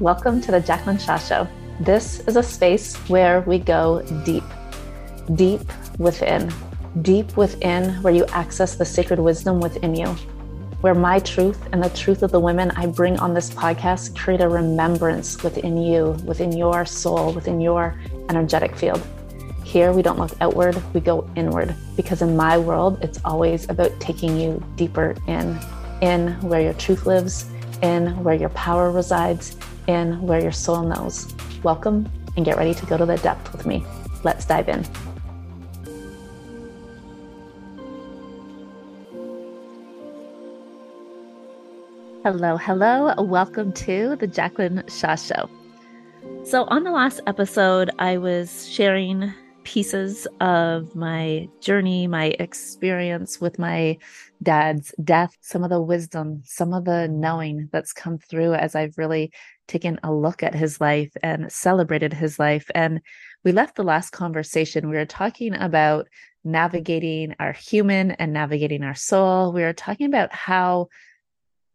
Welcome to the Jaclyn Shaw Show. This is a space where we go deep, deep within, deep within where you access the sacred wisdom within you, where my truth and the truth of the women I bring on this podcast create a remembrance within you, within your soul, within your energetic field. Here, we don't look outward, we go inward, because in my world, it's always about taking you deeper in, in where your truth lives, in where your power resides, in where your soul knows. Welcome and get ready to go to the depth with me. Let's dive in. Hello, hello. Welcome to the Jaclyn Shaw Show. So, on the last episode, I was sharing pieces of my journey, my experience with my dad's death, some of the wisdom, some of the knowing that's come through as I've really taken a look at his life and celebrated his life. And we left the last conversation. We were talking about navigating our human and navigating our soul. We were talking about how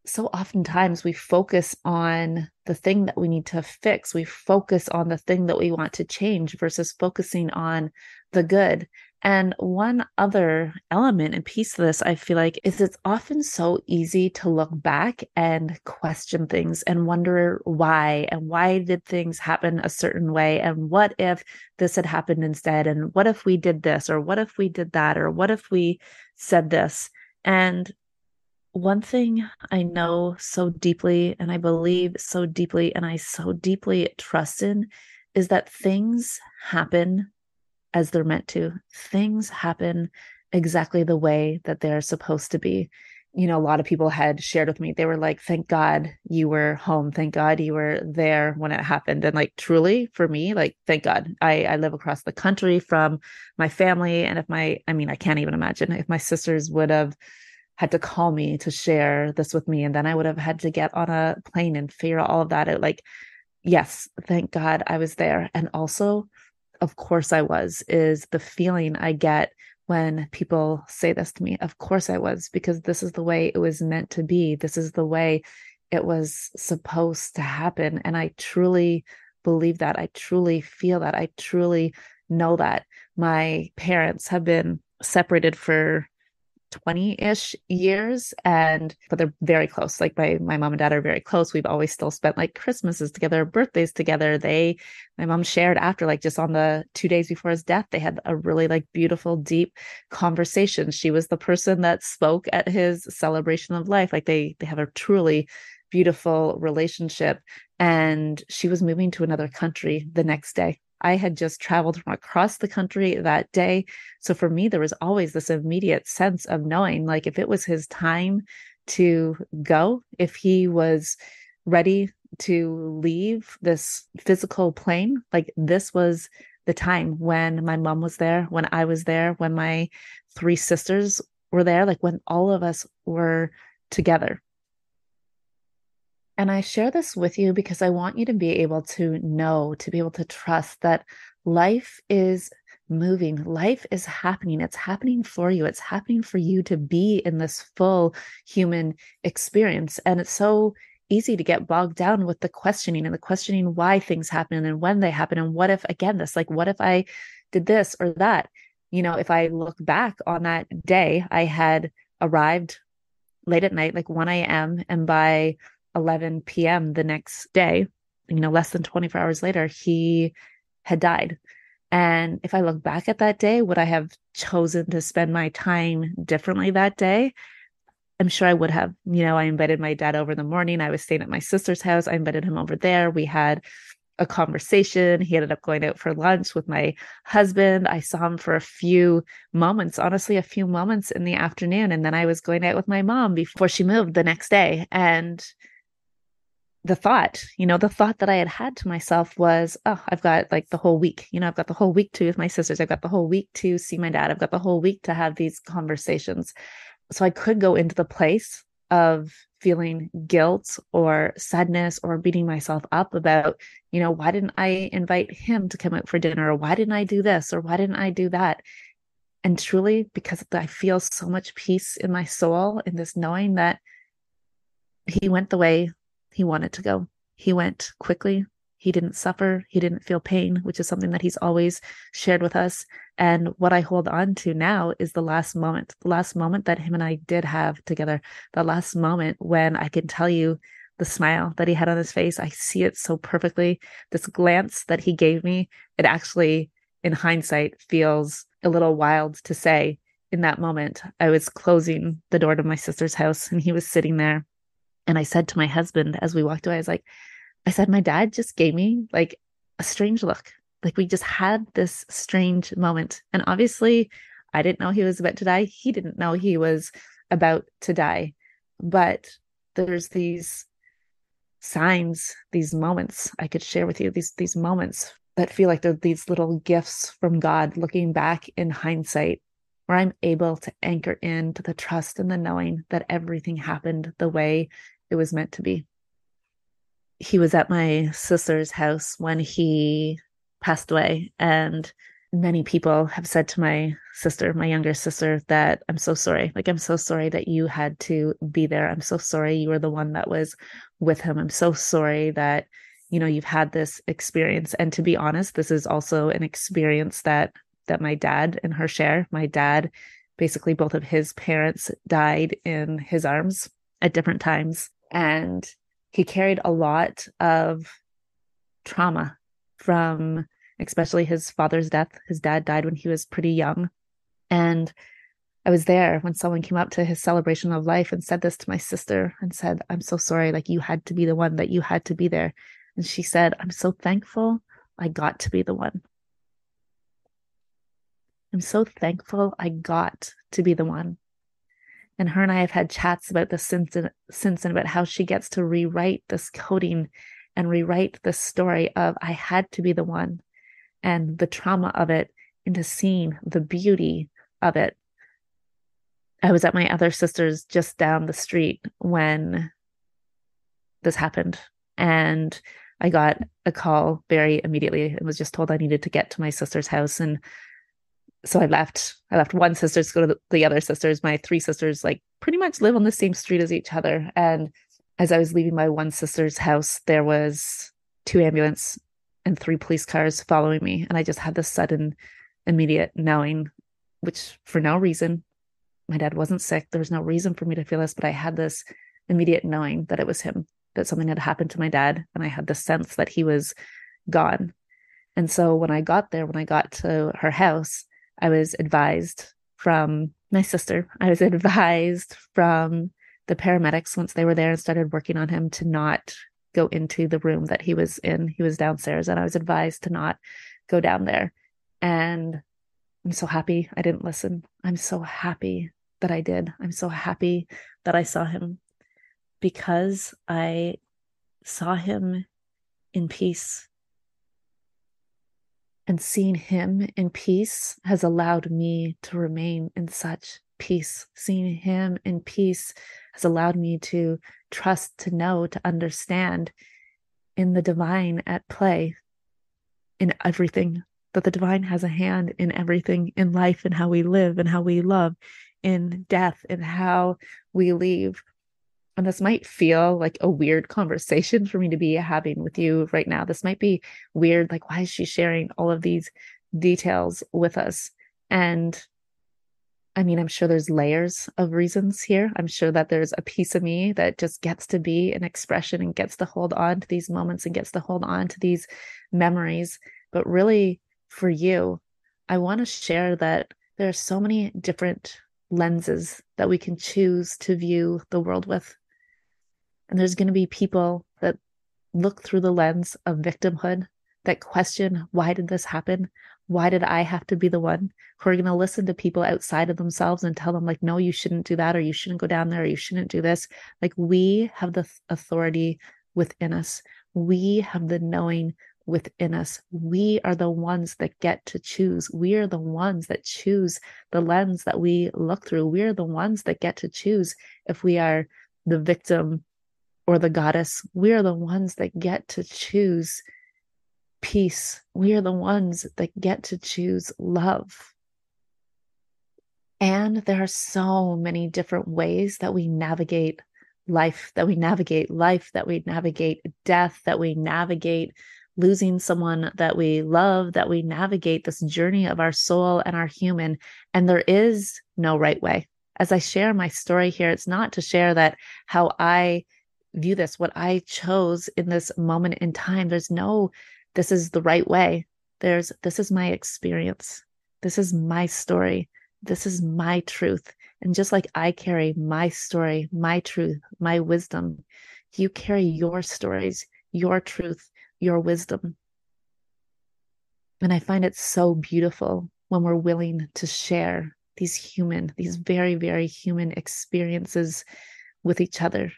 so oftentimes we focus on the thing that we need to fix. We focus on the thing that we want to change versus focusing on the good. And one other element and piece of this, I feel like, is it's often so easy to look back and question things and wonder why and why did things happen a certain way? And what if this had happened instead? And what if we did this? Or what if we did that? Or what if we said this? And one thing I know so deeply, and I believe so deeply, and I so deeply trust in is that things happen as they're meant to. Things happen exactly the way that they're supposed to be. You know, a lot of people had shared with me, they were like, thank God you were home. Thank God you were there when it happened. And like, truly for me, like, thank God I, I live across the country from my family. And if my, I mean, I can't even imagine if my sisters would have had to call me to share this with me and then i would have had to get on a plane and figure all of that out. Like yes thank god i was there. And also of course i was is the feeling i get when people say this to me of course i was because this is the way it was meant to be. This is the way it was supposed to happen. And i truly believe that. I truly feel that. I truly know that. My parents have been separated for 20-ish years and but they're very close. Like my my mom and dad are very close. We've always still spent like christmases together birthdays together. They my mom shared after like just on the two days before his death they had a really like beautiful deep conversation. She was the person that spoke at his celebration of life. Like they they have a truly beautiful relationship and she was moving to another country the next day I had just traveled from across the country that day. So for me, there was always this immediate sense of knowing like if it was his time to go, if he was ready to leave this physical plane, like this was the time when my mom was there, when I was there, when my three sisters were there, like when all of us were together. And I share this with you because I want you to be able to know, to be able to trust that life is moving, life is happening. It's happening for you. It's happening for you to be in this full human experience. And it's so easy to get bogged down with the questioning and the questioning why things happen and when they happen. And what if, again, this like, what if I did this or that? You know, if I look back on that day, I had arrived late at night, like 1 a.m. And by 11 p.m. the next day, you know, less than 24 hours later, he had died. And if I look back at that day, would I have chosen to spend my time differently that day? I'm sure I would have. You know, I invited my dad over in the morning. I was staying at my sister's house. I invited him over there. We had a conversation. He ended up going out for lunch with my husband. I saw him for a few moments, honestly, a few moments in the afternoon. And then I was going out with my mom before she moved the next day. And the thought, you know, the thought that I had had to myself was, oh, I've got like the whole week, you know, I've got the whole week to with my sisters. I've got the whole week to see my dad. I've got the whole week to have these conversations. So I could go into the place of feeling guilt or sadness or beating myself up about, you know, why didn't I invite him to come out for dinner? Or why didn't I do this? Or why didn't I do that? And truly, because I feel so much peace in my soul in this knowing that he went the way he wanted to go. He went quickly. He didn't suffer. He didn't feel pain, which is something that he's always shared with us. And what I hold on to now is the last moment, the last moment that him and I did have together, the last moment when I can tell you the smile that he had on his face. I see it so perfectly. This glance that he gave me, it actually, in hindsight, feels a little wild to say. In that moment, I was closing the door to my sister's house and he was sitting there. And I said to my husband as we walked away, I was like, I said, my dad just gave me like a strange look. Like we just had this strange moment. And obviously, I didn't know he was about to die. He didn't know he was about to die. But there's these signs, these moments I could share with you, these these moments that feel like they're these little gifts from God looking back in hindsight, where I'm able to anchor into the trust and the knowing that everything happened the way it was meant to be. He was at my sister's house when he passed away, and many people have said to my sister, my younger sister, that I'm so sorry. Like, I'm so sorry that you had to be there. I'm so sorry you were the one that was with him. I'm so sorry that, you know, you've had this experience. And to be honest, this is also an experience that that my dad and her share. My dad, basically both of his parents died in his arms at different times. And he carried a lot of trauma from especially his father's death. His dad died when he was pretty young. And I was there when someone came up to his celebration of life and said this to my sister and said, I'm so sorry. Like you had to be the one, that you had to be there. And she said, I'm so thankful I got to be the one. I'm so thankful I got to be the one. And her and I have had chats about this since, since and about how she gets to rewrite this coding and rewrite the story of I had to be the one and the trauma of it into seeing the beauty of it. I was at my other sister's just down the street when this happened. And I got a call very immediately and was just told I needed to get to my sister's house. And so I left. I left one sister to go to the, the other sisters. My three sisters, like, pretty much live on the same street as each other. And as I was leaving my one sister's house, there was two ambulance and three police cars following me. And I just had this sudden, immediate knowing, which for no reason, my dad wasn't sick. There was no reason for me to feel this, but I had this immediate knowing that it was him, that something had happened to my dad. And I had the sense that he was gone. And so when I got there, when I got to her house, I was advised from my sister, I was advised from the paramedics once they were there and started working on him to not go into the room that he was in. He was downstairs, and I was advised to not go down there. And I'm so happy I didn't listen. I'm so happy that I did. I'm so happy that I saw him because I saw him in peace. And seeing him in peace has allowed me to remain in such peace. Seeing him in peace has allowed me to trust, to know, to understand in the divine at play in everything, that the divine has a hand in everything in life and how we live and how we love, in death and how we leave. And this might feel like a weird conversation for me to be having with you right now. This might be weird. Like, why is she sharing all of these details with us? And I mean, I'm sure there's layers of reasons here. I'm sure that there's a piece of me that just gets to be an expression and gets to hold on to these moments and gets to hold on to these memories. But really, for you, I want to share that there are so many different lenses that we can choose to view the world with. And there's going to be people that look through the lens of victimhood, that question, why did this happen? why did I have to be the one who are going to listen to people outside of themselves and tell them, like, no, you shouldn't do that, or you shouldn't go down there, or you shouldn't do this? Like, we have the authority within us. We have the knowing within us. We are the ones that get to choose. We are the ones that choose the lens that we look through. We are the ones that get to choose if we are the victim or the goddess. We are the ones that get to choose peace. We are the ones that get to choose love. And there are so many different ways that we navigate life, that we navigate life, that we navigate death, that we navigate losing someone that we love, that we navigate this journey of our soul and our human. And there is no right way. As I share my story here, it's not to share that how I view this, what I chose in this moment in time. There's no, this is the right way. There's, this is my experience. This is my story. This is my truth. And just like I carry my story, my truth, my wisdom, you carry your stories, your truth, your wisdom. And I find it so beautiful when we're willing to share these human, these very, very human experiences with each other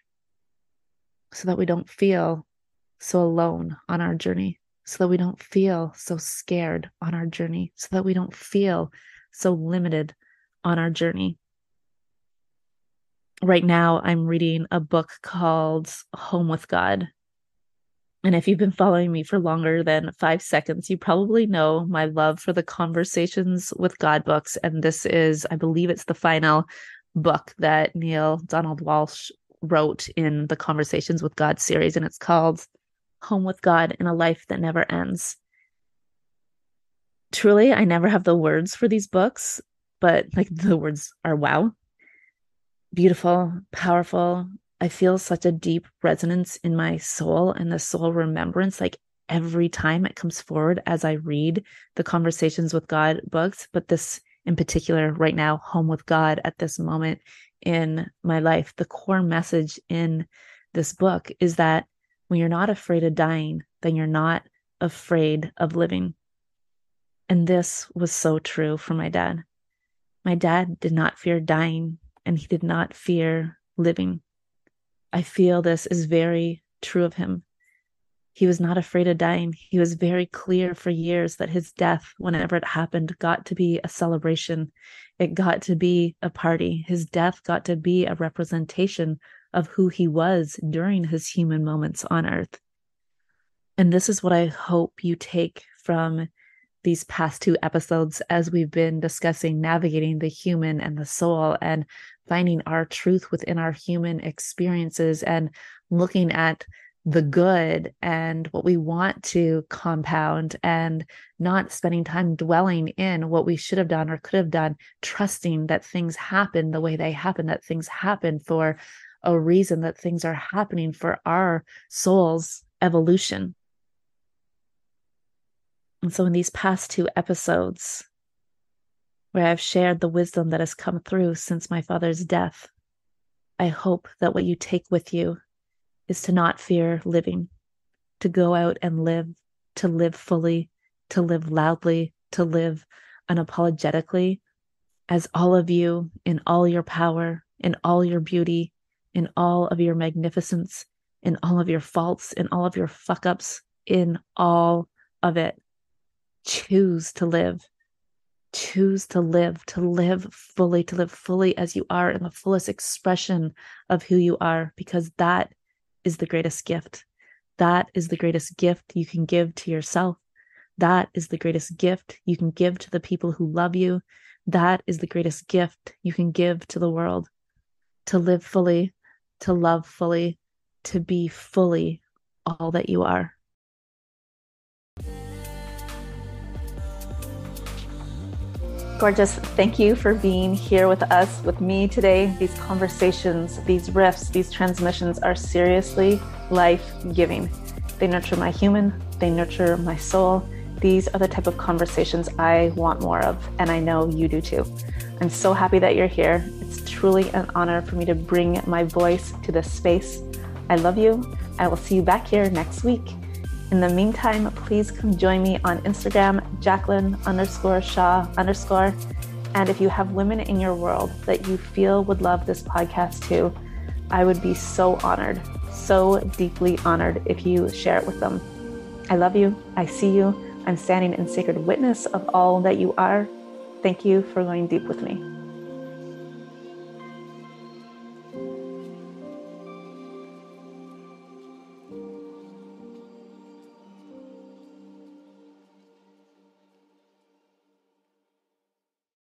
so that we don't feel so alone on our journey, so that we don't feel so scared on our journey, so that we don't feel so limited on our journey. Right now, I'm reading a book called Home with God and if you've been following me for longer than five seconds, you probably know my love for the Conversations with God books. And this is, I believe it's the final book that Neale Donald Walsch wrote in the Conversations with God series. And it's called Home with God in a Life That Never Ends. Truly, I never have the words for these books, but like the words are wow. Beautiful, powerful, I feel such a deep resonance in my soul and the soul remembrance like every time it comes forward as I read the Conversations with God books, but this in particular right now, Home with God at this moment in my life, the core message in this book is that when you're not afraid of dying, then you're not afraid of living. And this was so true for my dad. My dad did not fear dying and he did not fear living. I feel this is very true of him. He was not afraid of dying. He was very clear for years that his death, whenever it happened, got to be a celebration. It got to be a party. His death got to be a representation of who he was during his human moments on earth. And this is what I hope you take from these past two episodes as we've been discussing navigating the human and the soul and finding our truth within our human experiences and looking at the good and what we want to compound and not spending time dwelling in what we should have done or could have done, trusting that things happen the way they happen, that things happen for a reason, that things are happening for our soul's evolution. And so, in these past two episodes, where I've shared the wisdom that has come through since my father's death, I hope that what you take with you is to not fear living, to go out and live, to live fully, to live loudly, to live unapologetically, as all of you in all your power, in all your beauty, in all of your magnificence, in all of your faults, in all of your fuck ups, in all of it. Choose to live. Choose to live to live fully to live fully as you are in the fullest expression of who you are because that is the greatest gift. That is the greatest gift you can give to yourself. That is the greatest gift you can give to the people who love you. That is the greatest gift you can give to the world. To live fully to love fully to be fully all that you are Gorgeous. Thank you for being here with us, with me today. These conversations, these riffs, these transmissions are seriously life giving. They nurture my human, they nurture my soul. These are the type of conversations I want more of, and I know you do too. I'm so happy that you're here. It's truly an honor for me to bring my voice to this space. I love you. I will see you back here next week. In the meantime, please come join me on Instagram, Jaclyn underscore Shaw underscore. And if you have women in your world that you feel would love this podcast too, I would be so honored, so deeply honored if you share it with them. I love you. I see you. I'm standing in sacred witness of all that you are. Thank you for going deep with me.